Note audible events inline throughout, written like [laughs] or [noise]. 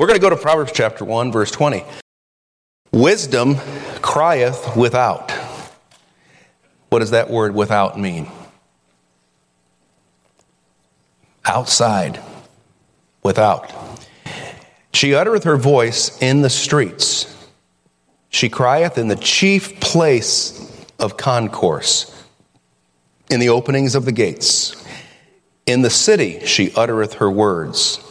We're going to go to Proverbs chapter 1, verse 20. Wisdom crieth without. What does that word without mean? Outside. Without. She uttereth her voice in the streets. She crieth in the chief place of concourse, in the openings of the gates. In the city she uttereth her words,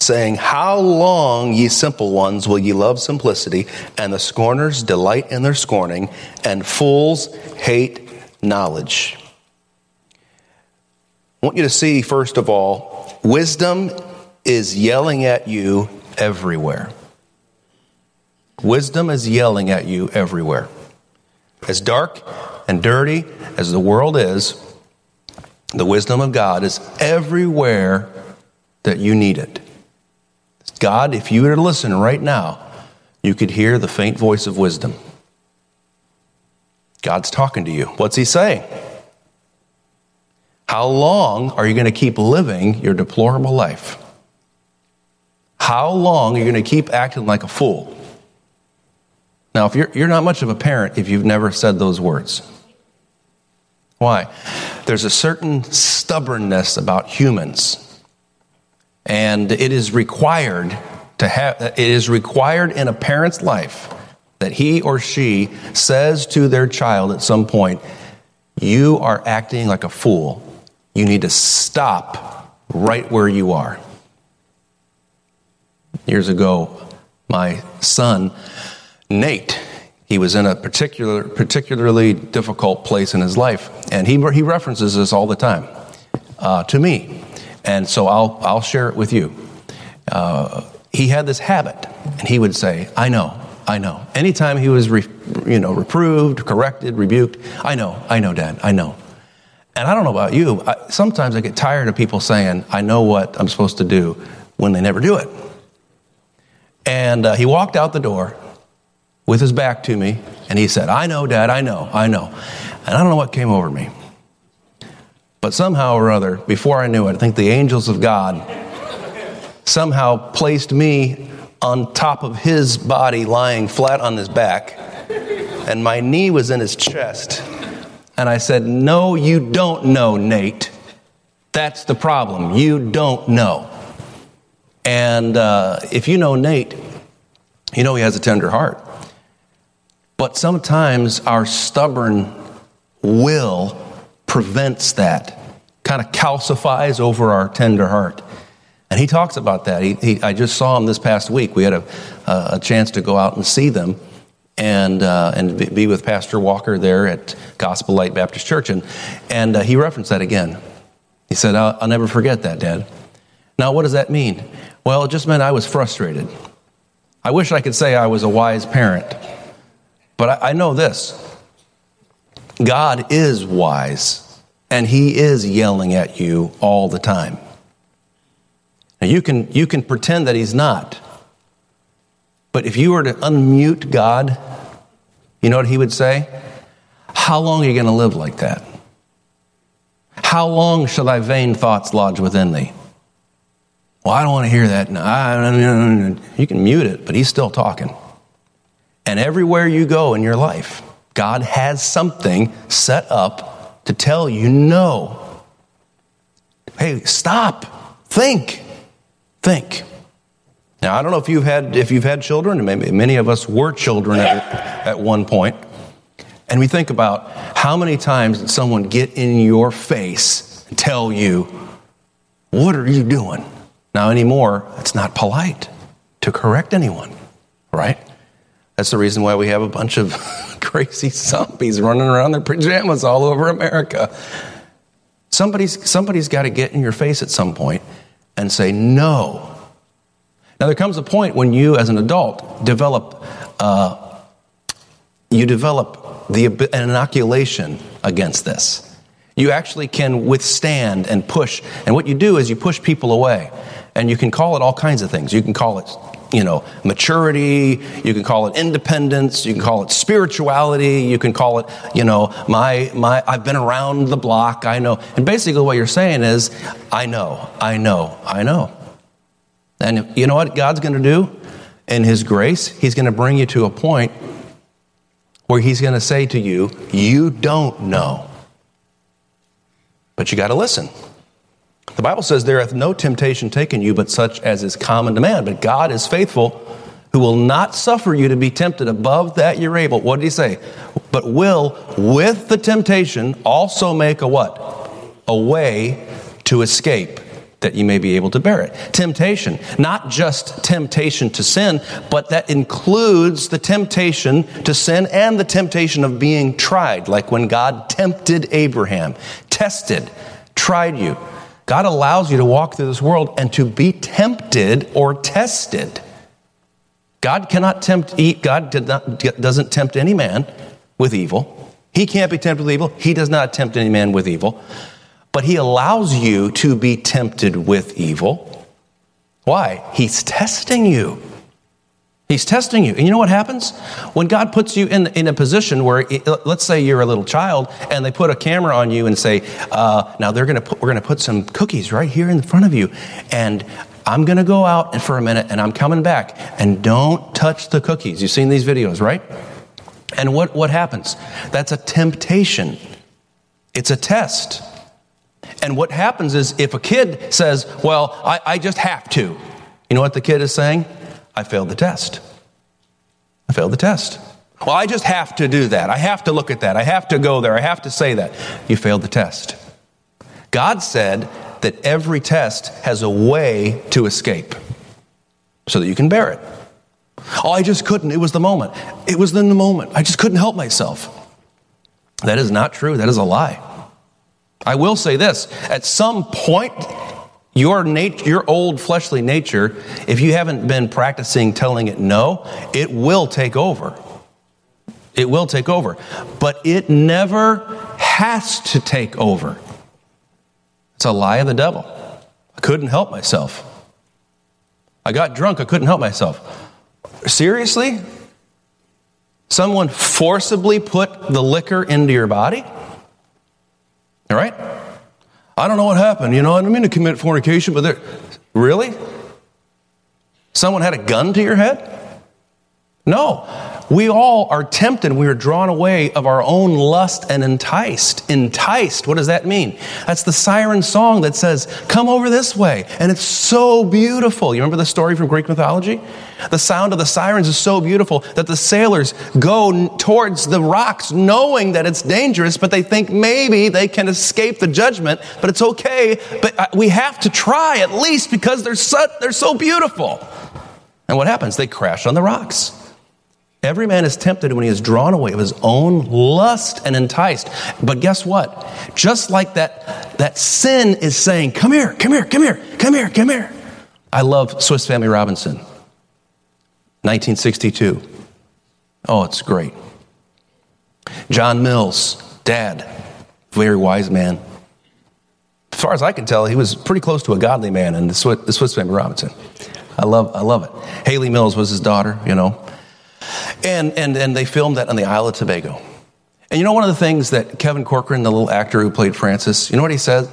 saying, How long, ye simple ones, will ye love simplicity? And the scorners delight in their scorning, and fools hate knowledge. I want you to see, first of all, wisdom is yelling at you everywhere. Wisdom is yelling at you everywhere. As dark and dirty as the world is, the wisdom of God is everywhere that you need it. God, if you were to listen right now, you could hear the faint voice of wisdom. God's talking to you. What's He saying? How long are you going to keep living your deplorable life? How long are you going to keep acting like a fool? Now, if you're, you're not much of a parent if you've never said those words. Why? There's a certain stubbornness about humans. And it is required to have, it is required in a parent's life that he or she says to their child at some point, You are acting like a fool. You need to stop right where you are. Years ago, my son, Nate, he was in a particular, particularly difficult place in his life, and he, he references this all the time uh, to me. And so I'll, I'll share it with you. Uh, he had this habit, and he would say, I know, I know. Anytime he was, re, you know, reproved, corrected, rebuked, I know, I know, Dad, I know. And I don't know about you, I, sometimes I get tired of people saying, I know what I'm supposed to do when they never do it. And uh, he walked out the door with his back to me, and he said, I know, Dad, I know, I know. And I don't know what came over me. But somehow or other, before I knew it, I think the angels of God somehow placed me on top of his body, lying flat on his back, and my knee was in his chest. And I said, No, you don't know, Nate. That's the problem. You don't know. And uh, if you know Nate, you know he has a tender heart. But sometimes our stubborn will prevents that, kind of calcifies over our tender heart. And he talks about that. He, he, I just saw him this past week. We had a, a chance to go out and see them and, uh, and be with Pastor Walker there at Gospel Light Baptist Church. And, and uh, he referenced that again. He said, I'll, I'll never forget that, Dad. Now, what does that mean? Well, it just meant I was frustrated. I wish I could say I was a wise parent, but I, I know this God is wise, and He is yelling at you all the time. Now, you can, you can pretend that He's not, but if you were to unmute God, you know what He would say? How long are you going to live like that? How long shall thy vain thoughts lodge within thee? Well, I don't want to hear that. No, you can mute it, but he's still talking. And everywhere you go in your life, God has something set up to tell you no. Hey, stop. Think. Think. Now, I don't know if you've had if you've had children, and maybe many of us were children at, at one point, and we think about how many times did someone get in your face and tell you, "What are you doing?" Now, anymore, it's not polite to correct anyone, right? That's the reason why we have a bunch of [laughs] crazy zombies running around their pajamas all over America. Somebody's, somebody's got to get in your face at some point and say no. Now, there comes a point when you, as an adult, develop, uh, you develop the, an inoculation against this. You actually can withstand and push. And what you do is you push people away. And you can call it all kinds of things. You can call it, you know, maturity. You can call it independence. You can call it spirituality. You can call it, you know, my, my, I've been around the block. I know. And basically what you're saying is, I know, I know, I know. And you know what God's going to do in His grace? He's going to bring you to a point where He's going to say to you, You don't know. But you got to listen. The Bible says, There hath no temptation taken you but such as is common to man. But God is faithful, who will not suffer you to be tempted above that you're able. What did he say? But will, with the temptation, also make a what? A way to escape that you may be able to bear it. Temptation, not just temptation to sin, but that includes the temptation to sin and the temptation of being tried, like when God tempted Abraham, tested, tried you. God allows you to walk through this world and to be tempted or tested. God cannot tempt, God not, doesn't tempt any man with evil. He can't be tempted with evil. He does not tempt any man with evil but he allows you to be tempted with evil. Why? He's testing you. He's testing you. And you know what happens? When God puts you in, in a position where, let's say you're a little child and they put a camera on you and say, uh, now they're gonna put, we're going to put some cookies right here in front of you. And I'm going to go out for a minute and I'm coming back. And don't touch the cookies. You've seen these videos, right? And what, what happens? That's a temptation. It's a test. And what happens is if a kid says, Well, I, I just have to, you know what the kid is saying? I failed the test. I failed the test. Well, I just have to do that. I have to look at that. I have to go there. I have to say that. You failed the test. God said that every test has a way to escape so that you can bear it. Oh, I just couldn't. It was the moment. It was in the moment. I just couldn't help myself. That is not true. That is a lie. I will say this at some point, your, your old fleshly nature, if you haven't been practicing telling it no, it will take over. It will take over. But it never has to take over. It's a lie of the devil. I couldn't help myself. I got drunk, I couldn't help myself. Seriously? Someone forcibly put the liquor into your body? All right? I don't know what happened. You know, I didn't mean to commit fornication, but there. Really? Someone had a gun to your head? No. We all are tempted. We are drawn away of our own lust and enticed. Enticed, what does that mean? That's the siren song that says, Come over this way. And it's so beautiful. You remember the story from Greek mythology? The sound of the sirens is so beautiful that the sailors go towards the rocks knowing that it's dangerous, but they think maybe they can escape the judgment, but it's okay. But uh, we have to try at least because they're so, they're so beautiful. And what happens? They crash on the rocks. Every man is tempted when he is drawn away of his own lust and enticed. But guess what? Just like that, that sin is saying, Come here, come here, come here, come here, come here. I love Swiss Family Robinson, 1962. Oh, it's great. John Mills, dad, very wise man. As far as I can tell, he was pretty close to a godly man in the Swiss, the Swiss Family Robinson. I love, I love it. Hayley Mills was his daughter, you know. And, and, and they filmed that on the Isle of Tobago. And you know one of the things that Kevin Corcoran, the little actor who played Francis, you know what he said?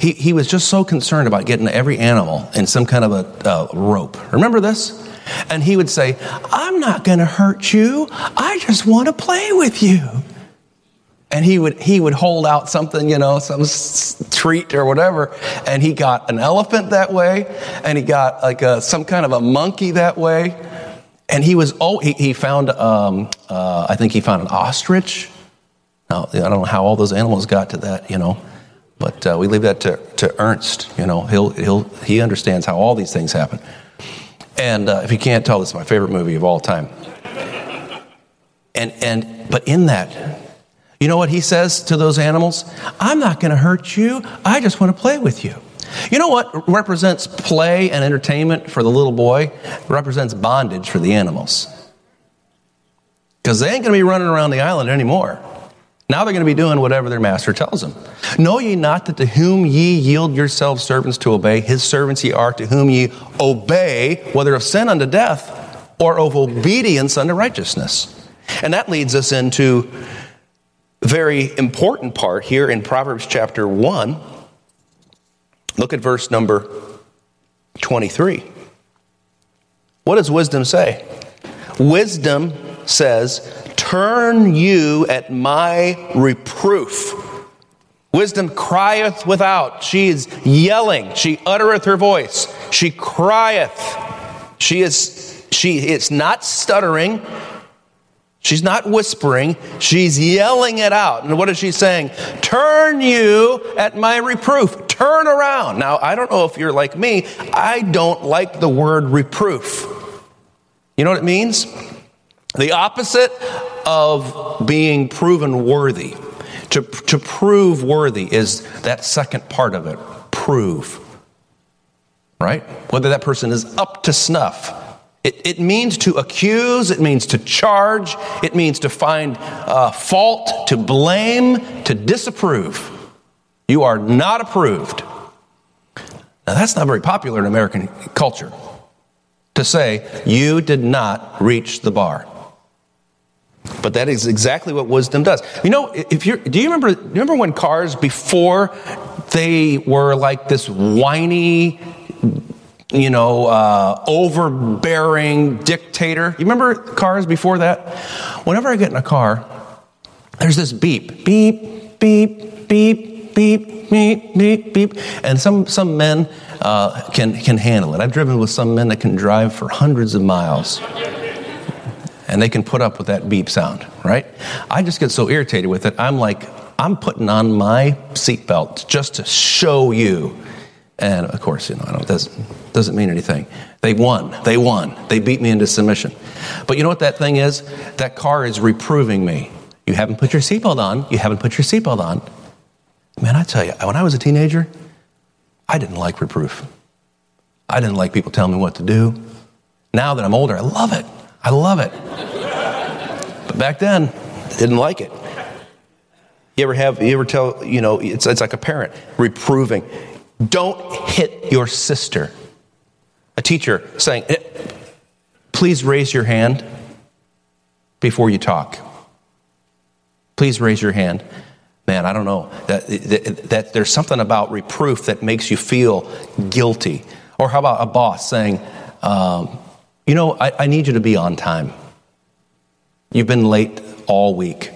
He, he was just so concerned about getting every animal in some kind of a uh, rope. Remember this? And he would say, I'm not going to hurt you. I just want to play with you. And he would, he would hold out something, you know, some s- treat or whatever. And he got an elephant that way. And he got like a, some kind of a monkey that way and he was oh he, he found um, uh, i think he found an ostrich. Now i don't know how all those animals got to that you know but uh, we leave that to, to ernst you know. He'll, he'll he understands how all these things happen. And uh, if you can't tell this is my favorite movie of all time. And and but in that you know what he says to those animals? I'm not going to hurt you. I just want to play with you you know what represents play and entertainment for the little boy? It represents bondage for the animals. Because they ain't going to be running around the island anymore. Now they're going to be doing whatever their master tells them. Know ye not that to whom ye yield yourselves servants to obey, his servants ye are to whom ye obey, whether of sin unto death or of obedience unto righteousness. And that leads us into a very important part here in Proverbs chapter 1 Look at verse number 23. What does wisdom say? Wisdom says, Turn you at my reproof. Wisdom crieth without. She is yelling. She uttereth her voice. She crieth. She is, she is not stuttering. She's not whispering. She's yelling it out. And what is she saying? Turn you at my reproof. Turn around. Now, I don't know if you're like me. I don't like the word reproof. You know what it means? The opposite of being proven worthy. To, to prove worthy is that second part of it prove. Right? Whether that person is up to snuff. It, it means to accuse, it means to charge, it means to find uh, fault, to blame, to disapprove. You are not approved. Now, that's not very popular in American culture to say, you did not reach the bar. But that is exactly what wisdom does. You know, if you're, do you remember, do you remember when cars before they were like this whiny, you know, uh, overbearing dictator? You remember cars before that? Whenever I get in a car, there's this beep, beep, beep, beep, beep, beep, beep, beep, and some some men uh, can can handle it. I've driven with some men that can drive for hundreds of miles and they can put up with that beep sound, right? I just get so irritated with it. I'm like, I'm putting on my seatbelt just to show you. And of course, you know, it doesn't, doesn't mean anything. They won. They won. They beat me into submission. But you know what that thing is? That car is reproving me. You haven't put your seatbelt on. You haven't put your seatbelt on. Man, I tell you, when I was a teenager, I didn't like reproof. I didn't like people telling me what to do. Now that I'm older, I love it. I love it. But back then, I didn't like it. You ever have, you ever tell, you know, it's, it's like a parent reproving, don't hit your sister. A teacher saying, eh, please raise your hand before you talk. Please raise your hand. Man, I don't know. That, that, that there's something about reproof that makes you feel guilty. Or how about a boss saying, um, you know, I, I need you to be on time. You've been late all week.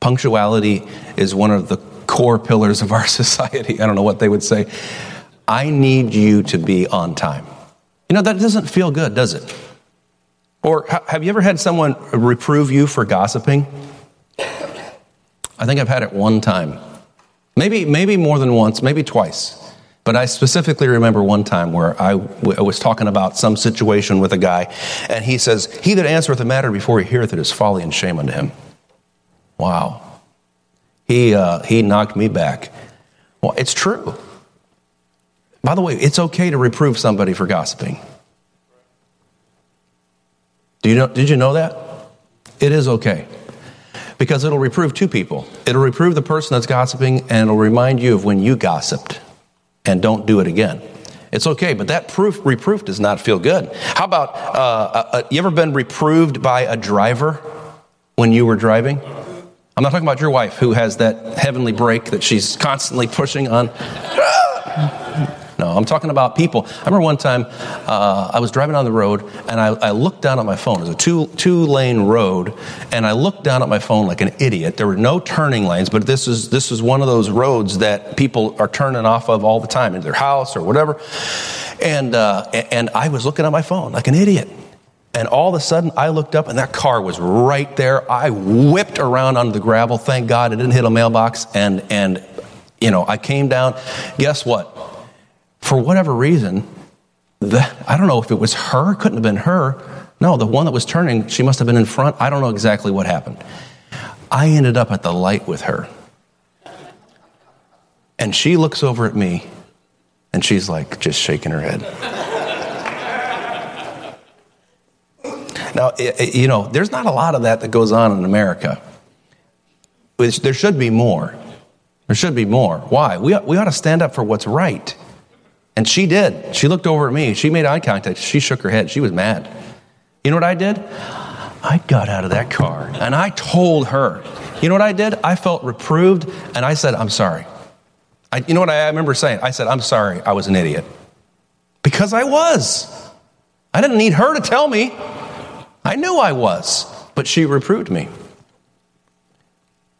Punctuality is one of the core pillars of our [laughs] society. I don't know what they would say. I need you to be on time. You know, that doesn't feel good, does it? Or have you ever had someone reprove you for gossiping? I think I've had it one time. Maybe, maybe more than once, maybe twice. But I specifically remember one time where I, w- I was talking about some situation with a guy, and he says, He that answereth a matter before he heareth it is folly and shame unto him. Wow. He, uh, he knocked me back. Well, it's true. By the way, it's okay to reprove somebody for gossiping. Do you know, did you know that? It is okay. Because it'll reprove two people. It'll reprove the person that's gossiping, and it'll remind you of when you gossiped and don't do it again. It's okay, but that proof, reproof does not feel good. How about, uh, uh, uh, you ever been reproved by a driver when you were driving? I'm not talking about your wife who has that heavenly brake that she's constantly pushing on. No, I'm talking about people. I remember one time uh, I was driving on the road and I, I, looked down at my phone. It was a two, two lane road, and I looked down at my phone like an idiot. There were no turning lanes, but this is, this is one of those roads that people are turning off of all the time in their house or whatever. And, uh, and I was looking at my phone like an idiot. And all of a sudden, I looked up and that car was right there. I whipped around onto the gravel. Thank God it didn't hit a mailbox. And, and you know, I came down. Guess what? For whatever reason, the, I don't know if it was her, couldn't have been her. No, the one that was turning, she must have been in front. I don't know exactly what happened. I ended up at the light with her. And she looks over at me and she's like just shaking her head. now, you know, there's not a lot of that that goes on in America. There should be more. There should be more. Why? We, we ought to stand up for what's right. And she did. She looked over at me. She made eye contact. She shook her head. She was mad. You know what I did? I got out of that car and I told her. You know what I did? I felt reproved and I said, I'm sorry. I, you know what I, I remember saying? I said, I'm sorry, I was an idiot. Because I was. I didn't need her to tell me. I knew I was, but she reproved me.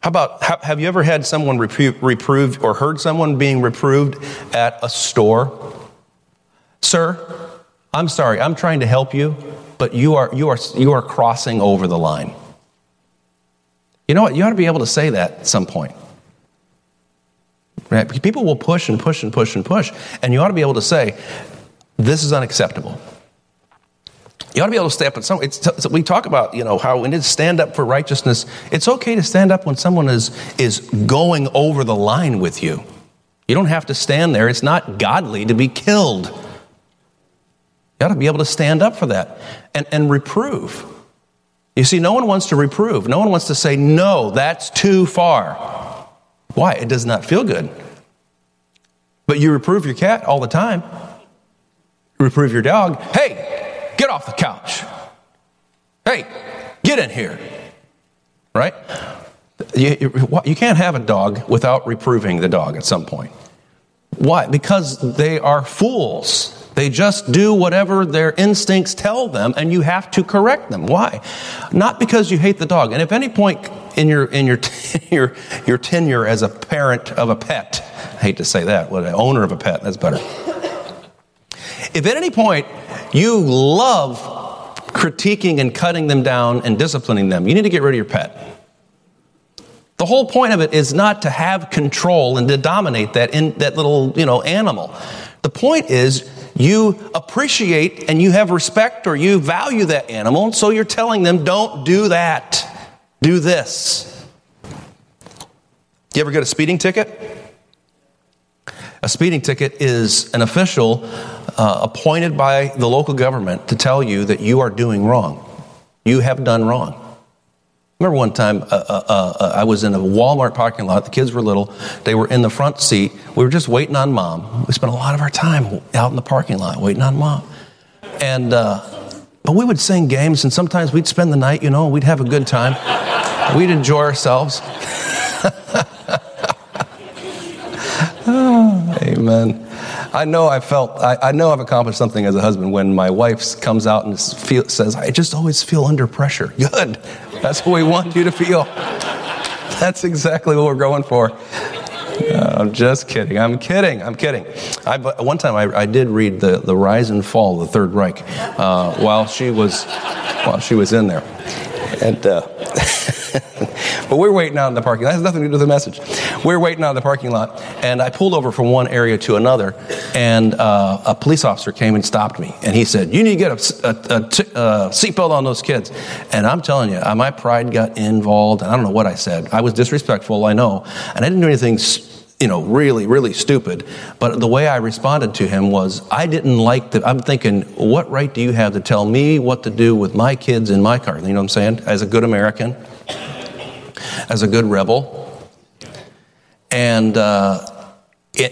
How about, have you ever had someone reproved or heard someone being reproved at a store? Sir, I'm sorry, I'm trying to help you, but you are, you are, you are crossing over the line. You know what? You ought to be able to say that at some point. Right? People will push and push and push and push, and you ought to be able to say, This is unacceptable. You ought to be able to stand up. Some, it's, we talk about, you know, how we need to stand up for righteousness. It's okay to stand up when someone is, is going over the line with you. You don't have to stand there. It's not godly to be killed. You ought to be able to stand up for that and, and reprove. You see, no one wants to reprove. No one wants to say, no, that's too far. Why? It does not feel good. But you reprove your cat all the time. You reprove your dog. Hey, off the couch. Hey, get in here. Right? You, you can't have a dog without reproving the dog at some point. Why? Because they are fools. They just do whatever their instincts tell them, and you have to correct them. Why? Not because you hate the dog. And if any point in your in your [laughs] your, your tenure as a parent of a pet, I hate to say that, what an owner of a pet, that's better. If at any point you love critiquing and cutting them down and disciplining them, you need to get rid of your pet. The whole point of it is not to have control and to dominate that in that little, you know, animal. The point is you appreciate and you have respect or you value that animal, so you're telling them, don't do that. Do this. You ever get a speeding ticket? A speeding ticket is an official uh, appointed by the local government to tell you that you are doing wrong. You have done wrong. Remember one time uh, uh, uh, uh, I was in a Walmart parking lot. The kids were little. They were in the front seat. We were just waiting on mom. We spent a lot of our time out in the parking lot waiting on mom. And uh, but we would sing games, and sometimes we'd spend the night. You know, we'd have a good time. We'd enjoy ourselves. [laughs] amen. I know I felt, I, I, know I've accomplished something as a husband when my wife comes out and feel, says, I just always feel under pressure. Good. That's what we want you to feel. That's exactly what we're going for. Uh, I'm just kidding. I'm kidding. I'm kidding. I, one time I, I, did read the, the Rise and Fall of the Third Reich uh, while she was while she was in there, and uh, [laughs] [laughs] but we're waiting out in the parking lot. That has nothing to do with the message. We're waiting out in the parking lot, and I pulled over from one area to another, and uh, a police officer came and stopped me, and he said, "You need to get a, a, a, t- a seatbelt on those kids." And I'm telling you, my pride got involved, and I don't know what I said. I was disrespectful, I know, and I didn't do anything you know, really, really stupid. But the way I responded to him was, I didn't like that. I'm thinking, what right do you have to tell me what to do with my kids in my car? You know what I'm saying? As a good American, as a good rebel. And, uh,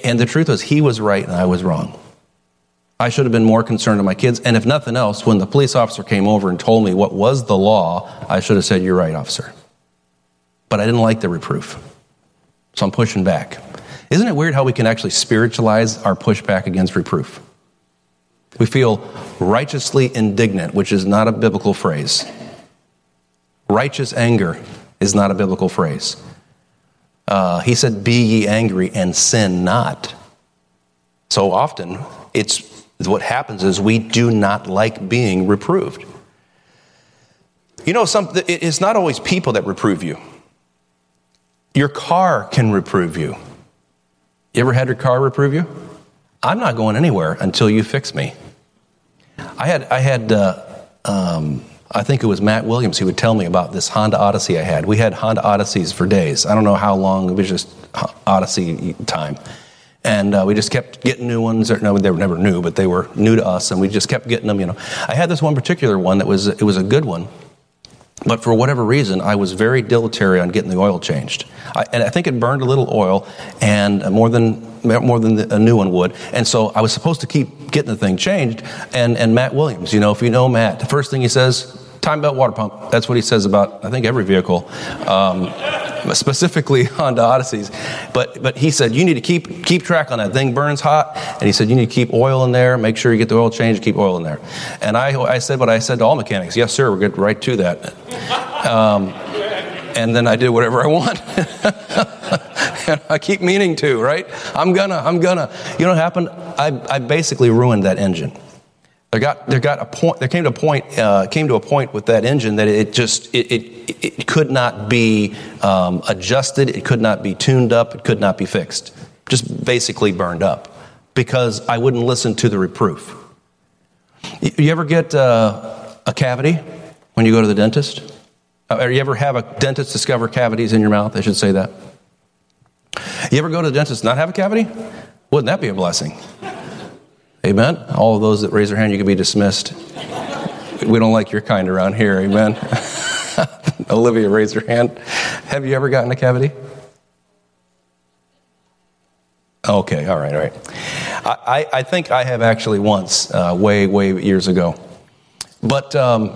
and the truth was, he was right and I was wrong. I should have been more concerned of my kids. And if nothing else, when the police officer came over and told me what was the law, I should have said, You're right, officer. But I didn't like the reproof. So I'm pushing back. Isn't it weird how we can actually spiritualize our pushback against reproof? We feel righteously indignant, which is not a biblical phrase. Righteous anger is not a biblical phrase. Uh, he said, Be ye angry and sin not. So often, it's what happens is we do not like being reproved. You know, some, it's not always people that reprove you. Your car can reprove you. You ever had your car reprove you? I'm not going anywhere until you fix me. I had, I had uh, um, I think it was Matt Williams who would tell me about this Honda Odyssey I had. We had Honda Odysseys for days. I don't know how long, it was just Odyssey time. And uh, we just kept getting new ones. Or, no, they were never new, but they were new to us, and we just kept getting them. You know, I had this one particular one that was it was a good one, but for whatever reason, I was very dilatory on getting the oil changed. I, and I think it burned a little oil, and more than more than a new one would. And so I was supposed to keep getting the thing changed. And, and Matt Williams, you know, if you know Matt, the first thing he says, time belt water pump. That's what he says about, I think, every vehicle. Um, specifically [laughs] Honda Odysseys. But, but he said, you need to keep, keep track on that thing burns hot. And he said, you need to keep oil in there. Make sure you get the oil changed, keep oil in there. And I, I said what I said to all mechanics. Yes, sir, We're get right to that. Um, and then I did whatever I want. [laughs] [laughs] I keep meaning to, right? I'm gonna, I'm gonna. You know what happened? I, I basically ruined that engine. There got, there got a point, there came to a point, uh, came to a point with that engine that it just, it, it, it could not be um, adjusted, it could not be tuned up, it could not be fixed. Just basically burned up because I wouldn't listen to the reproof. You, ever get uh, a cavity when you go to the dentist? Uh, or you ever have a dentist discover cavities in your mouth? I should say that. You ever go to the dentist not have a cavity? Wouldn't that be a blessing? Amen. All of those that raise their hand, you can be dismissed. We don't like your kind around here. Amen. [laughs] Olivia, raise your hand. Have you ever gotten a cavity? Okay, all right, all right. I, I think I have actually once, uh, way, way years ago. But, um,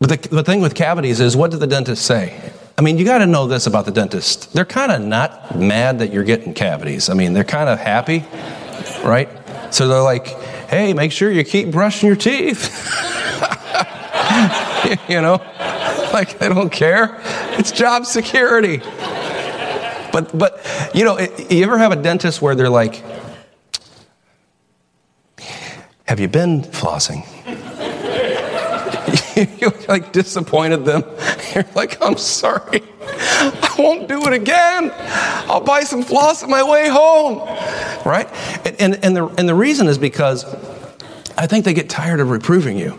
but the, the thing with cavities is, what did the dentist say? I mean, you got to know this about the dentist. They're kind of not mad that you're getting cavities. I mean, they're kind of happy, right? So they're like, hey, make sure you keep brushing your teeth. [laughs] you know, like I don't care. It's job security. But, but you know, you ever have a dentist where they're like, have you been flossing? [laughs] you like disappointed them. [laughs] You're like, I'm sorry. I won't do it again. I'll buy some floss on my way home. Right? And, and, and, the, and the reason is because I think they get tired of reproving you.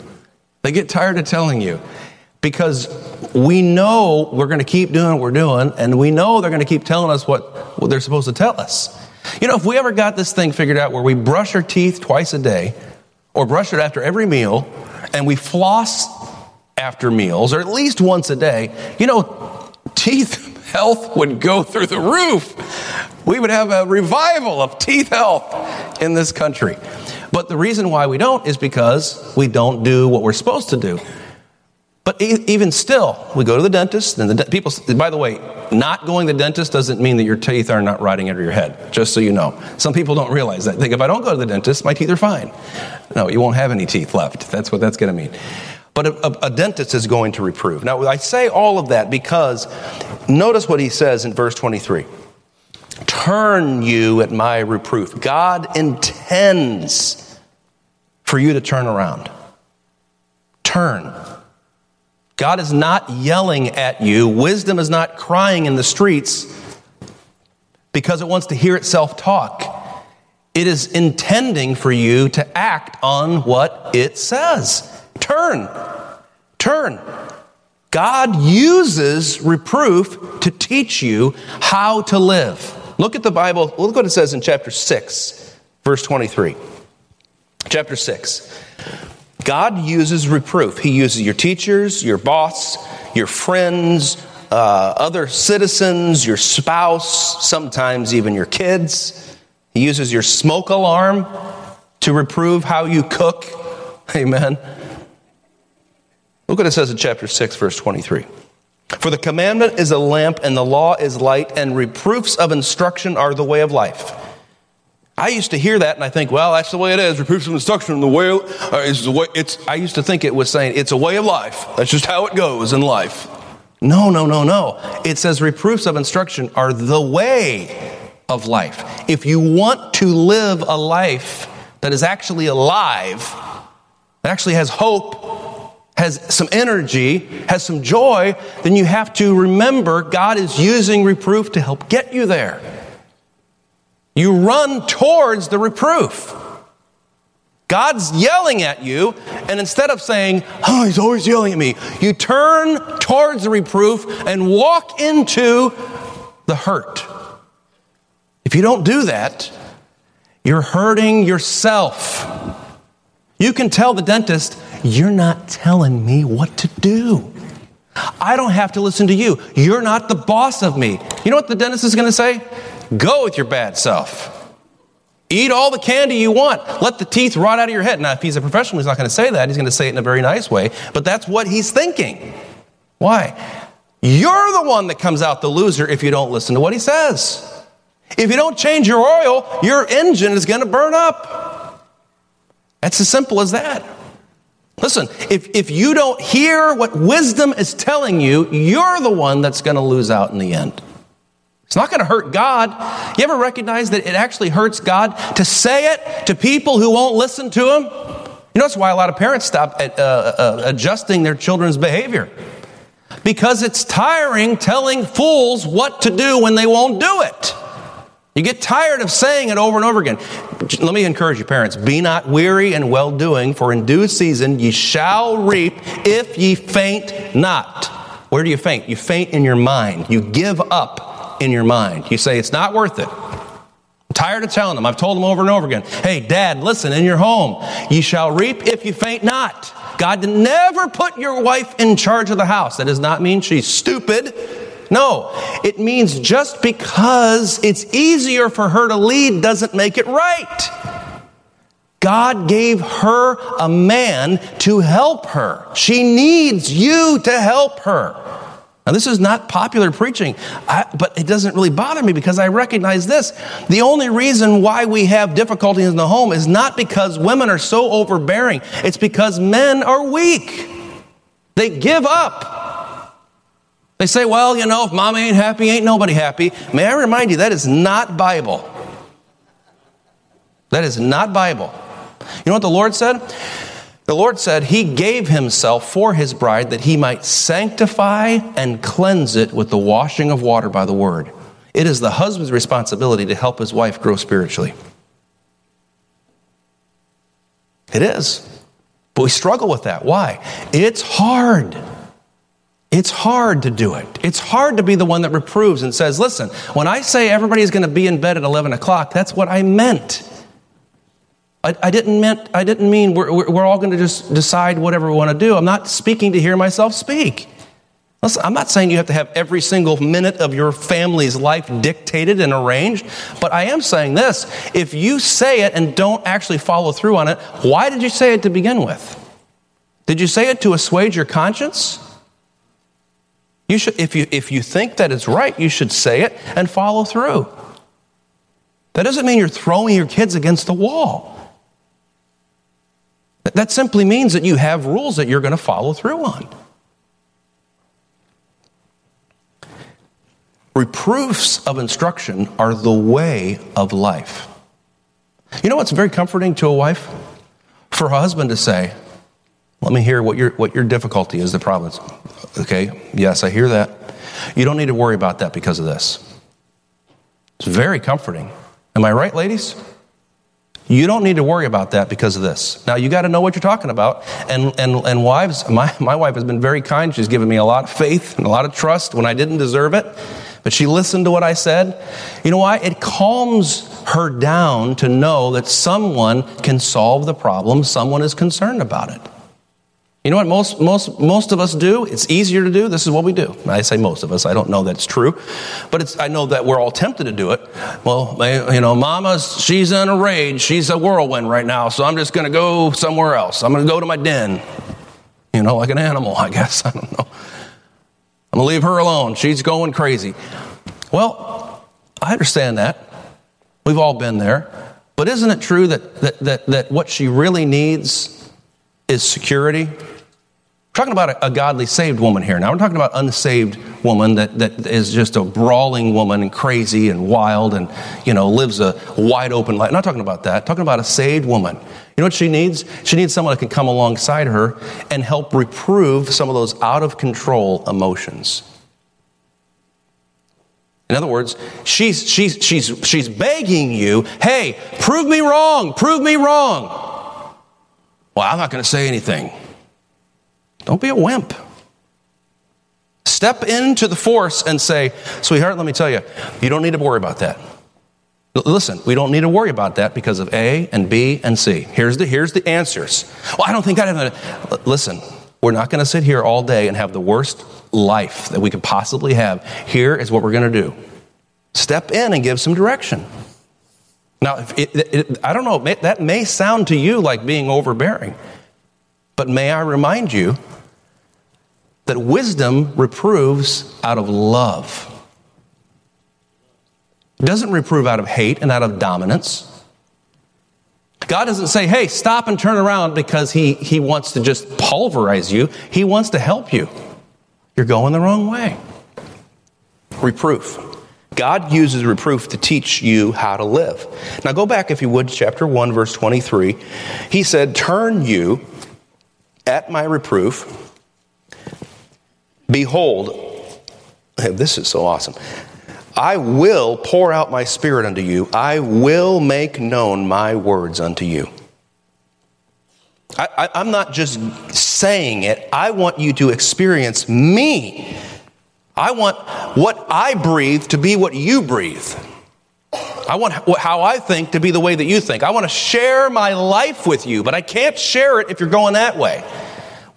They get tired of telling you because we know we're going to keep doing what we're doing, and we know they're going to keep telling us what, what they're supposed to tell us. You know, if we ever got this thing figured out where we brush our teeth twice a day, or brush it after every meal, and we floss after meals, or at least once a day, you know, teeth [laughs] health would go through the roof. We would have a revival of teeth health in this country. But the reason why we don't is because we don't do what we're supposed to do. But even still, we go to the dentist, and the de- people. By the way, not going to the dentist doesn't mean that your teeth are not rotting under your head. Just so you know, some people don't realize that. Think if I don't go to the dentist, my teeth are fine. No, you won't have any teeth left. That's what that's going to mean. But a, a, dentist is going to reprove. Now, I say all of that because notice what he says in verse 23 Turn you at my reproof. God intends for you to turn around. Turn. God is not yelling at you. Wisdom is not crying in the streets because it wants to hear itself talk. It is intending for you to act on what it says. Turn. Turn. God uses reproof to teach you how to live. Look at the Bible. Look what it says in chapter 6, verse 23. Chapter 6. God uses reproof. He uses your teachers, your boss, your friends, uh, other citizens, your spouse, sometimes even your kids. He uses your smoke alarm to reprove how you cook. [laughs] Amen. Look what it says in chapter 6, verse 23. For the commandment is a lamp, and the law is light, and reproofs of instruction are the way of life. I used to hear that and I think, well, that's the way it is. Reproofs of instruction, the way, uh, is the way it's, I used to think it was saying it's a way of life. That's just how it goes in life. No, no, no, no. It says reproofs of instruction are the way of life. If you want to live a life that is actually alive, that actually has hope, has some energy, has some joy, then you have to remember God is using reproof to help get you there. You run towards the reproof. God's yelling at you, and instead of saying, Oh, he's always yelling at me, you turn towards the reproof and walk into the hurt. If you don't do that, you're hurting yourself. You can tell the dentist, you're not telling me what to do. I don't have to listen to you. You're not the boss of me. You know what the dentist is going to say? Go with your bad self. Eat all the candy you want. Let the teeth rot out of your head. Now, if he's a professional, he's not going to say that. He's going to say it in a very nice way, but that's what he's thinking. Why? You're the one that comes out the loser if you don't listen to what he says. If you don't change your oil, your engine is going to burn up. That's as simple as that. Listen, if, if you don't hear what wisdom is telling you, you're the one that's going to lose out in the end. It's not going to hurt God. You ever recognize that it actually hurts God to say it to people who won't listen to Him? You know, that's why a lot of parents stop at, uh, uh, adjusting their children's behavior. Because it's tiring telling fools what to do when they won't do it. You get tired of saying it over and over again. Let me encourage you, parents be not weary in well doing, for in due season ye shall reap if ye faint not. Where do you faint? You faint in your mind. You give up in your mind. You say, it's not worth it. I'm tired of telling them. I've told them over and over again. Hey, dad, listen, in your home, ye shall reap if you faint not. God never put your wife in charge of the house. That does not mean she's stupid. No, it means just because it's easier for her to lead doesn't make it right. God gave her a man to help her. She needs you to help her. Now, this is not popular preaching, but it doesn't really bother me because I recognize this. The only reason why we have difficulties in the home is not because women are so overbearing, it's because men are weak. They give up. They say, well, you know, if mama ain't happy, ain't nobody happy. May I remind you, that is not Bible. That is not Bible. You know what the Lord said? The Lord said he gave himself for his bride that he might sanctify and cleanse it with the washing of water by the word. It is the husband's responsibility to help his wife grow spiritually. It is. But we struggle with that. Why? It's hard. It's hard to do it. It's hard to be the one that reproves and says, listen, when I say everybody's going to be in bed at 11 o'clock, that's what I meant. I, I didn't, meant, I didn't mean we're, we're all going to just decide whatever we want to do. I'm not speaking to hear myself speak. Listen, I'm not saying you have to have every single minute of your family's life dictated and arranged, but I am saying this. If you say it and don't actually follow through on it, why did you say it to begin with? Did you say it to assuage your conscience? You should, if, you, if you think that it's right, you should say it and follow through. That doesn't mean you're throwing your kids against the wall. That simply means that you have rules that you're going to follow through on. Reproofs of instruction are the way of life. You know what's very comforting to a wife? For a husband to say, let me hear what your, what your difficulty is, the problems. Okay, yes, I hear that. You don't need to worry about that because of this. It's very comforting. Am I right, ladies? You don't need to worry about that because of this. Now, you got to know what you're talking about. And, and, and wives, my, my wife has been very kind. She's given me a lot of faith and a lot of trust when I didn't deserve it. But she listened to what I said. You know why? It calms her down to know that someone can solve the problem, someone is concerned about it. You know what most, most, most of us do? It's easier to do. This is what we do. I say most of us. I don't know that's true. But it's, I know that we're all tempted to do it. Well, you know, mama's, she's in a rage. She's a whirlwind right now. So I'm just going to go somewhere else. I'm going to go to my den. You know, like an animal, I guess. [laughs] I don't know. I'm going to leave her alone. She's going crazy. Well, I understand that. We've all been there. But isn't it true that, that, that, that what she really needs is security? Talking about a, a, godly saved woman here. Now we're talking about unsaved woman that, that is just a brawling woman and crazy and wild and, you know, lives a wide open life. Not talking about that. Talking about a saved woman. You know what she needs? She needs someone that can come alongside her and help reprove some of those out of control emotions. In other words, she's, she's, she's, she's begging you, hey, prove me wrong, prove me wrong. Well, I'm not going to say anything. Don't be a wimp. Step into the force and say, sweetheart, let me tell you, you don't need to worry about that. Listen, we don't need to worry about that because of A and B and C. Here's the, here's the answers. Well, I don't think I have. To listen, we're not going to sit here all day and have the worst life that we could possibly have. Here is what we're going to do step in and give some direction. Now, it, it, I don't know, that may sound to you like being overbearing, but may I remind you that wisdom reproves out of love. It doesn't reprove out of hate and out of dominance. God doesn't say, hey, stop and turn around because he, he wants to just pulverize you. He wants to help you. You're going the wrong way. Reproof. God uses reproof to teach you how to live. Now go back, if you would, chapter 1, verse 23. He said, Turn you at my reproof. Behold, this is so awesome. I will pour out my spirit unto you. I will make known my words unto you. I, am not just saying it, I want you to experience me. I want what I breathe to be what you breathe. I want how I think to be the way that you think. I want to share my life with you, but I can't share it if you're going that way.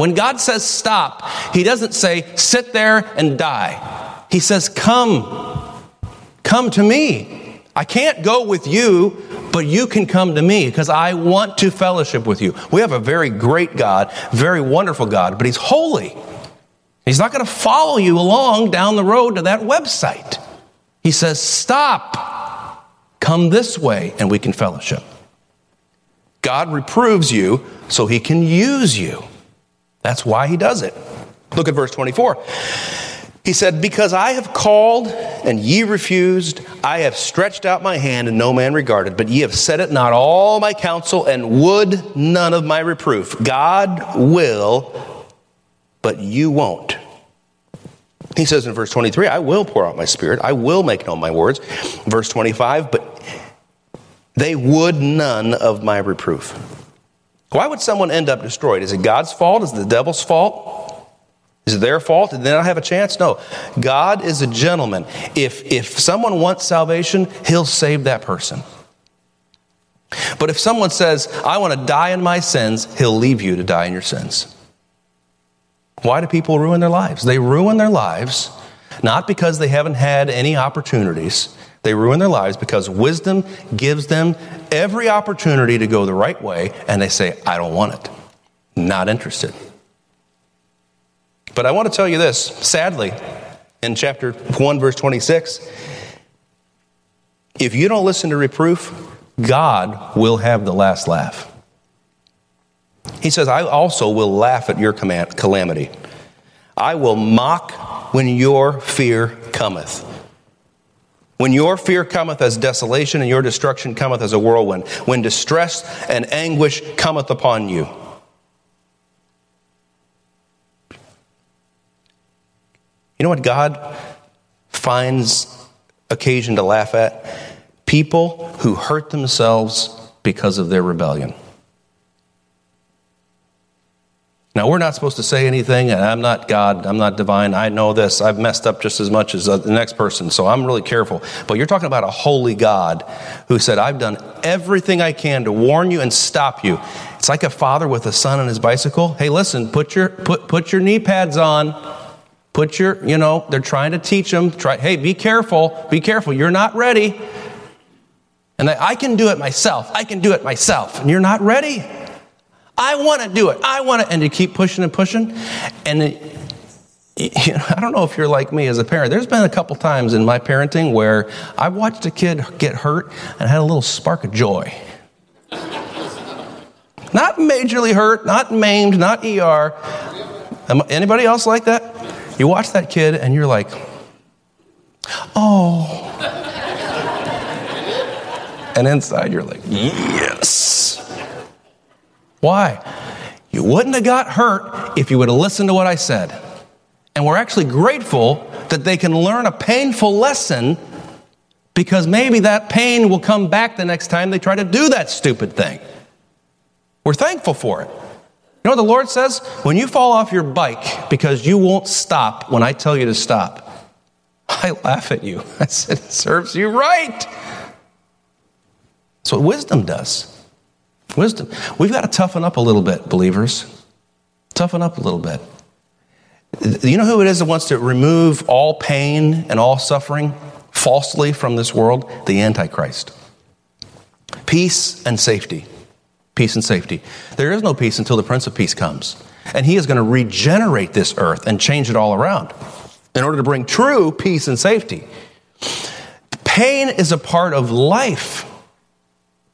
When God says stop, He doesn't say sit there and die. He says, come, come to me. I can't go with you, but you can come to me because I want to fellowship with you. We have a very great God, very wonderful God, but He's holy. He's not going to follow you along down the road to that website. He says, stop, come this way, and we can fellowship. God reproves you so He can use you. That's why he does it. Look at verse 24. He said, Because I have called and ye refused, I have stretched out my hand and no man regarded, but ye have set it not all my counsel and would none of my reproof. God will, but you won't. He says in verse 23, I will pour out my spirit, I will make known my words. Verse 25, but they would none of my reproof. Why would someone end up destroyed? Is it God's fault? Is it the devil's fault? Is it their fault? Did they not have a chance? No. God is a gentleman. If, if someone wants salvation, he'll save that person. But if someone says, I want to die in my sins, he'll leave you to die in your sins. Why do people ruin their lives? They ruin their lives not because they haven't had any opportunities, they ruin their lives because wisdom gives them every opportunity to go the right way, and they say, I don't want it. Not interested. But I want to tell you this sadly, in chapter 1, verse 26, if you don't listen to reproof, God will have the last laugh. He says, I also will laugh at your calamity. I will mock when your fear cometh. When your fear cometh as desolation and your destruction cometh as a whirlwind, when distress and anguish cometh upon you. You know what God finds occasion to laugh at? People who hurt themselves because of their rebellion. Now, we're not supposed to say anything, and I'm not God, I'm not divine, I know this, I've messed up just as much as uh, the next person, so I'm really careful. But you're talking about a holy God who said, I've done everything I can to warn you and stop you. It's like a father with a son on his bicycle. Hey, listen, put your, put, put your knee pads on. Put your, you know, they're trying to teach them, try, hey, be careful, be careful, you're not ready. And I, I can do it myself, I can do it myself, and you're not ready. I want to do it. I want to. And you keep pushing and pushing. And it, [laughs] you know, I don't know if you're like me as a parent. There's been a couple times in my parenting where I watched a kid get hurt and had a little spark of joy. [laughs] not majorly hurt, not maimed, not ER. Anybody else like that? You watch that kid and you're like, oh. [laughs] and inside you're like, yes. Why? You wouldn't have got hurt if you would have listened to what I said. And we're actually grateful that they can learn a painful lesson because maybe that pain will come back the next time they try to do that stupid thing. We're thankful for it. You know what the Lord says? When you fall off your bike because you won't stop when I tell you to stop, [laughs] I laugh at you. [laughs] I said, it serves you right. That's what wisdom does. Wisdom. We've got to toughen up a little bit, believers. Toughen up a little bit. You know who it is that wants to remove all pain and all suffering falsely from this world? The Antichrist. Peace and safety. Peace and safety. There is no peace until the Prince of Peace comes. And he is going to regenerate this earth and change it all around in order to bring true peace and safety. Pain is a part of life.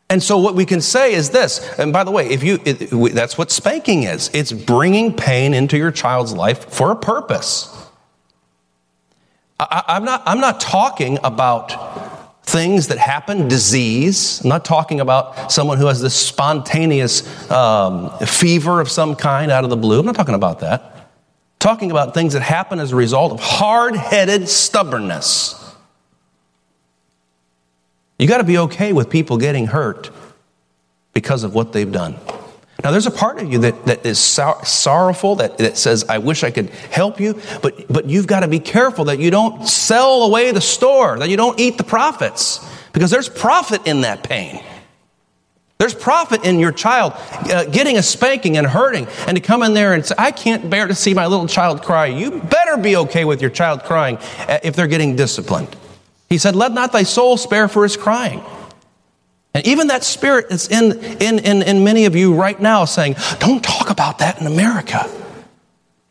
And so what we can say is this, and by the way, if you it, that's what spanking is. It's bringing pain into your child's life for a purpose. I, I'm not I'm not talking about things that happen, disease. I'm not talking about someone who has this spontaneous um, fever of some kind out of the blue. I'm not talking about that. I'm talking about things that happen as a result of hard-headed stubbornness. You got to be okay with people getting hurt because of what they've done. Now, there's a part of you that, that is sor- sorrowful, that, that says, I wish I could help you, but, but you've got to be careful that you don't sell away the store, that you don't eat the profits, because there's profit in that pain. There's profit in your child uh, getting a spanking and hurting, and to come in there and say, I can't bear to see my little child cry. You better be okay with your child crying uh, if they're getting disciplined. He said, Let not thy soul spare for his crying. And even that spirit that's in, in, in, in many of you right now saying, Don't talk about that in America.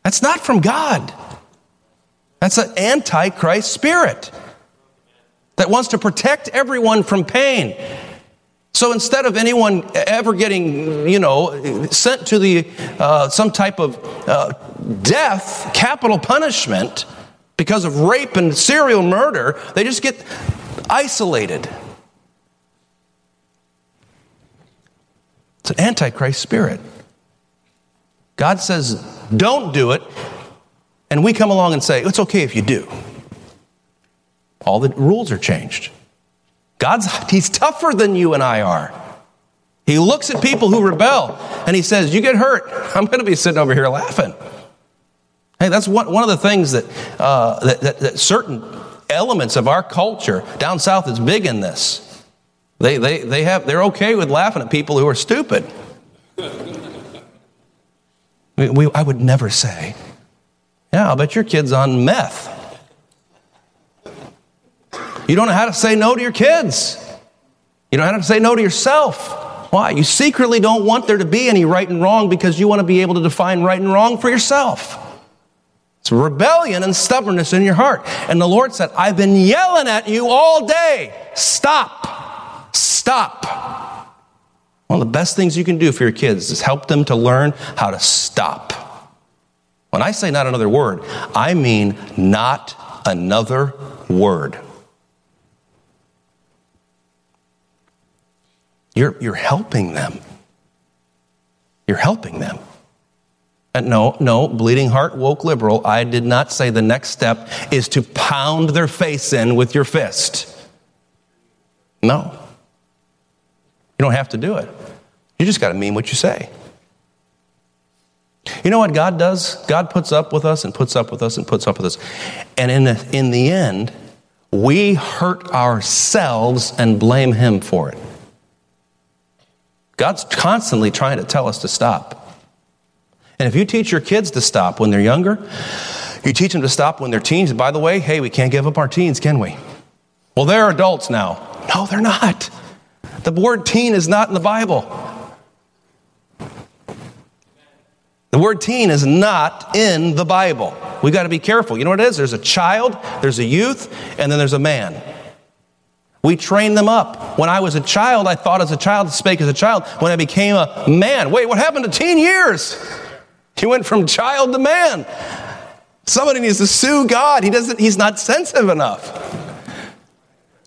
That's not from God. That's an antichrist spirit that wants to protect everyone from pain. So instead of anyone ever getting, you know, sent to the uh, some type of uh, death, capital punishment, because of rape and serial murder, they just get isolated. It's an antichrist spirit. God says, don't do it. And we come along and say, it's okay if you do. All the rules are changed. God's, he's tougher than you and I are. He looks at people who rebel and he says, You get hurt. I'm going to be sitting over here laughing. Hey, that's one, one of the things that, uh, that, that, that, certain elements of our culture down south is big in this. They, they, they have, they're okay with laughing at people who are stupid. we, we, I would never say, yeah, I'll bet your kid's on meth. You don't know how to say no to your kids. You don't know how to say no to yourself. Why? You secretly don't want there to be any right and wrong because you want to be able to define right and wrong for yourself. It's rebellion and stubbornness in your heart. And the Lord said, I've been yelling at you all day. Stop. Stop. One of the best things you can do for your kids is help them to learn how to stop. When I say not another word, I mean not another word. You're, you're helping them. You're helping them. Uh, no, no, bleeding heart, woke liberal. I did not say the next step is to pound their face in with your fist. No. You don't have to do it. You just got to mean what you say. You know what God does? God puts up with us and puts up with us and puts up with us. And in the, in the end, we hurt ourselves and blame Him for it. God's constantly trying to tell us to stop. And if you teach your kids to stop when they're younger, you teach them to stop when they're teens. By the way, hey, we can't give up our teens, can we? Well, they're adults now. No, they're not. The word teen is not in the Bible. The word teen is not in the Bible. We got to be careful. You know what it is? There's a child, there's a youth, and then there's a man. We train them up. When I was a child, I thought as a child, spake as a child. When I became a man, wait, what happened to teen years? He went from child to man. Somebody needs to sue God. He doesn't, he's not sensitive enough.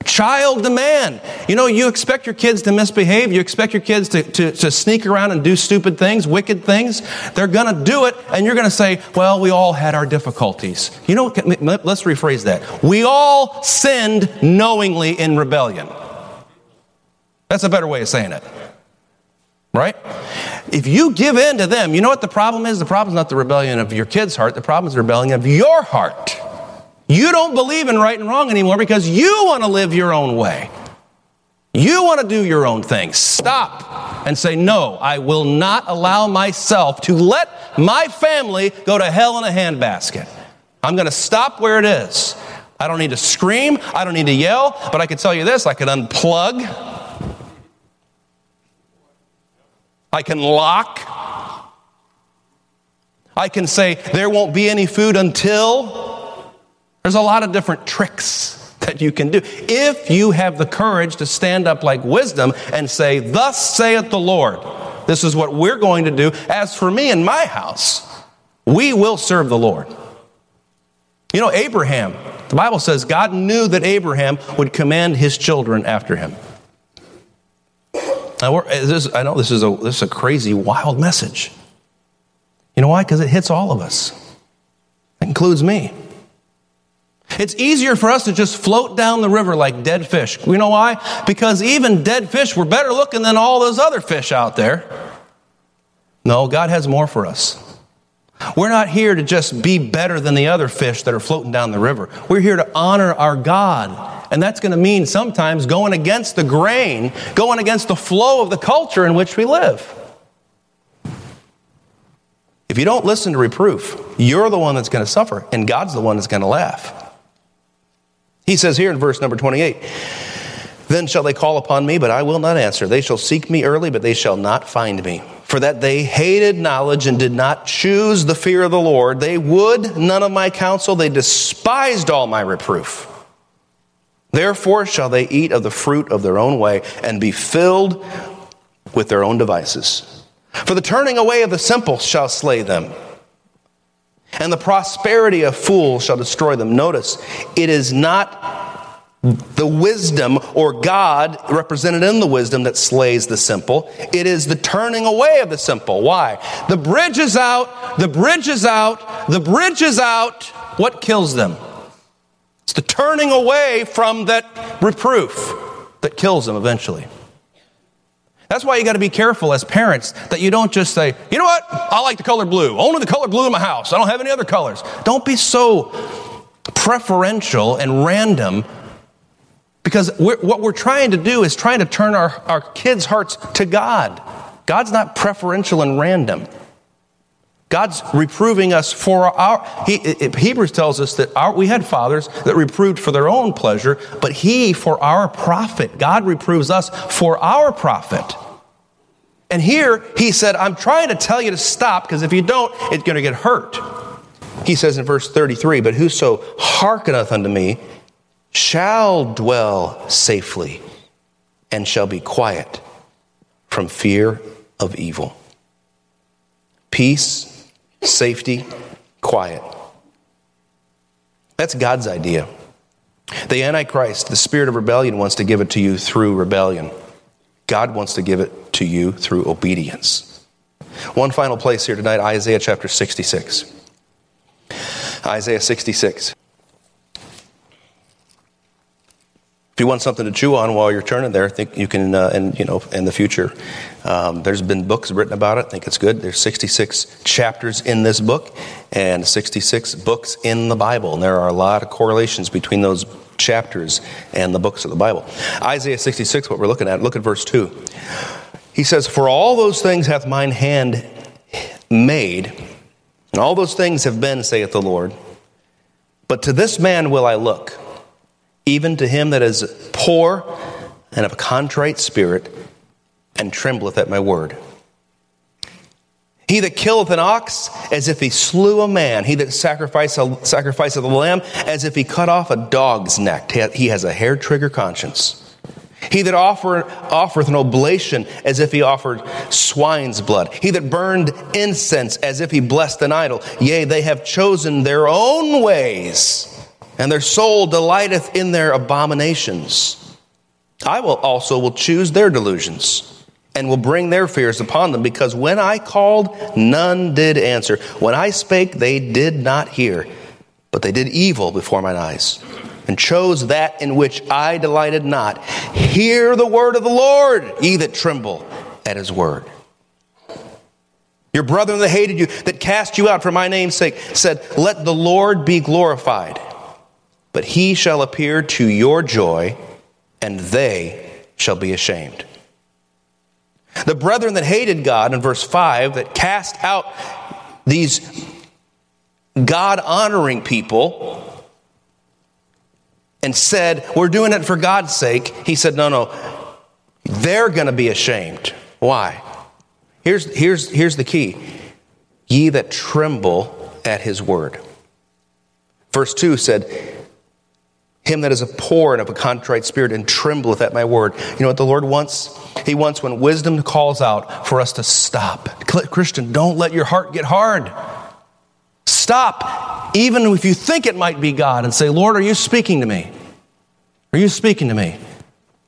Child to man. You know, you expect your kids to misbehave. You expect your kids to, to, to sneak around and do stupid things, wicked things. They're going to do it, and you're going to say, well, we all had our difficulties. You know, let's rephrase that. We all sinned knowingly in rebellion. That's a better way of saying it. Right? If you give in to them, you know what the problem is? The problem is not the rebellion of your kid's heart, the problem is the rebellion of your heart. You don't believe in right and wrong anymore because you want to live your own way. You want to do your own thing. Stop and say, No, I will not allow myself to let my family go to hell in a handbasket. I'm going to stop where it is. I don't need to scream. I don't need to yell. But I can tell you this I can unplug I can lock. I can say there won't be any food until. There's a lot of different tricks that you can do. If you have the courage to stand up like wisdom and say, Thus saith the Lord, this is what we're going to do. As for me and my house, we will serve the Lord. You know, Abraham, the Bible says God knew that Abraham would command his children after him. Now, eh, this, I know this is, a, this is a crazy, wild message. You know why? Because it hits all of us, it includes me. It's easier for us to just float down the river like dead fish. You know why? Because even dead fish were better looking than all those other fish out there. No, God has more for us. We're not here to just be better than the other fish that are floating down the river. We're here to honor our God. And that's going to mean sometimes going against the grain, going against the flow of the culture in which we live. If you don't listen to reproof, you're the one that's going to suffer, and God's the one that's going to laugh. He says here in verse number 28 Then shall they call upon me, but I will not answer. They shall seek me early, but they shall not find me. For that they hated knowledge and did not choose the fear of the Lord. They would none of my counsel, they despised all my reproof. Therefore shall they eat of the fruit of their own way and be filled with their own devices. For the turning away of the simple shall slay them and the prosperity of fools shall destroy them. Notice, it is not the wisdom or God represented in the wisdom that slays the simple. It is the turning away of the simple. Why? The bridge is out, the bridge is out, the bridge is out. What kills them? It's the turning away from that reproof that kills them eventually. That's why you got to be careful as parents that you don't just say, you know what, I like the color blue, only the color blue in my house. I don't have any other colors. Don't be so preferential and random because we're, what we're trying to do is trying to turn our, our kids' hearts to God. God's not preferential and random. God's reproving us for our. He, Hebrews tells us that our, we had fathers that reproved for their own pleasure, but He for our profit. God reproves us for our profit. And here He said, I'm trying to tell you to stop because if you don't, it's going to get hurt. He says in verse 33 But whoso hearkeneth unto me shall dwell safely and shall be quiet from fear of evil. Peace safety, quiet. That's God's idea. The Antichrist, the spirit of rebellion, wants to give it to you through rebellion. God wants to give it to you through obedience. One final place here tonight Isaiah chapter 66. Isaiah 66. If you want something to chew on while you're turning there, I think you can, uh, and you know, in the future, um, there's been books written about it. I think it's good. There's 66 chapters in this book, and 66 books in the Bible, and there are a lot of correlations between those chapters and the books of the Bible. Isaiah 66, what we're looking at. Look at verse two. He says, "For all those things hath mine hand made, and all those things have been, saith the Lord. But to this man will I look." Even to him that is poor and of a contrite spirit, and trembleth at my word. He that killeth an ox as if he slew a man. He that sacrificeth, sacrificeth a lamb as if he cut off a dog's neck. He has a hair trigger conscience. He that offer, offereth an oblation as if he offered swine's blood. He that burned incense as if he blessed an idol. Yea, they have chosen their own ways and their soul delighteth in their abominations. I will also will choose their delusions and will bring their fears upon them because when I called none did answer. When I spake they did not hear but they did evil before mine eyes and chose that in which I delighted not. Hear the word of the Lord ye that tremble at his word. Your brethren that hated you that cast you out for my name's sake said let the Lord be glorified but he shall appear to your joy, and they shall be ashamed. The brethren that hated God in verse 5, that cast out these God honoring people and said, We're doing it for God's sake, he said, No, no, they're going to be ashamed. Why? Here's, here's, here's the key ye that tremble at his word. Verse 2 said, Him that is a poor and of a contrite spirit and trembleth at my word. You know what the Lord wants? He wants when wisdom calls out for us to stop. Christian, don't let your heart get hard. Stop, even if you think it might be God, and say, Lord, are you speaking to me? Are you speaking to me?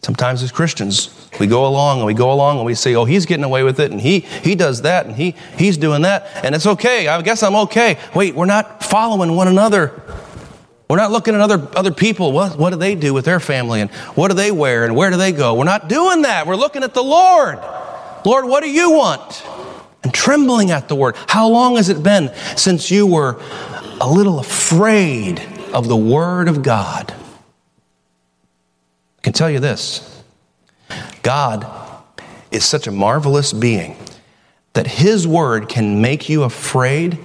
Sometimes as Christians, we go along and we go along and we say, oh, he's getting away with it and he, he does that and he, he's doing that and it's okay. I guess I'm okay. Wait, we're not following one another. We're not looking at other, other people. What, what do they do with their family and what do they wear and where do they go? We're not doing that. We're looking at the Lord. Lord, what do you want? And trembling at the word. How long has it been since you were a little afraid of the word of God? I can tell you this God is such a marvelous being that His word can make you afraid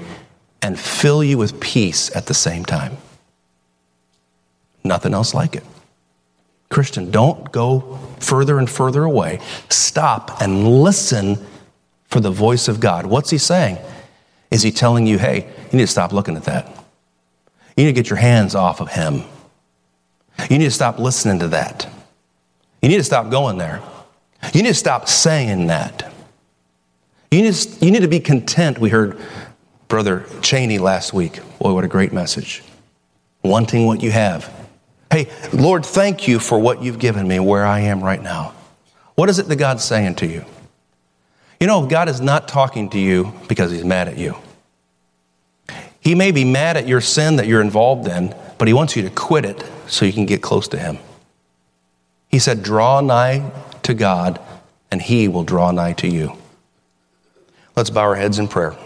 and fill you with peace at the same time. Nothing else like it. Christian, don't go further and further away. Stop and listen for the voice of God. What's He saying? Is He telling you, hey, you need to stop looking at that? You need to get your hands off of Him. You need to stop listening to that. You need to stop going there. You need to stop saying that. You need to, you need to be content. We heard Brother Cheney last week. Boy, what a great message. Wanting what you have. Hey, Lord, thank you for what you've given me where I am right now. What is it that God's saying to you? You know, God is not talking to you because he's mad at you. He may be mad at your sin that you're involved in, but he wants you to quit it so you can get close to him. He said, Draw nigh to God, and he will draw nigh to you. Let's bow our heads in prayer.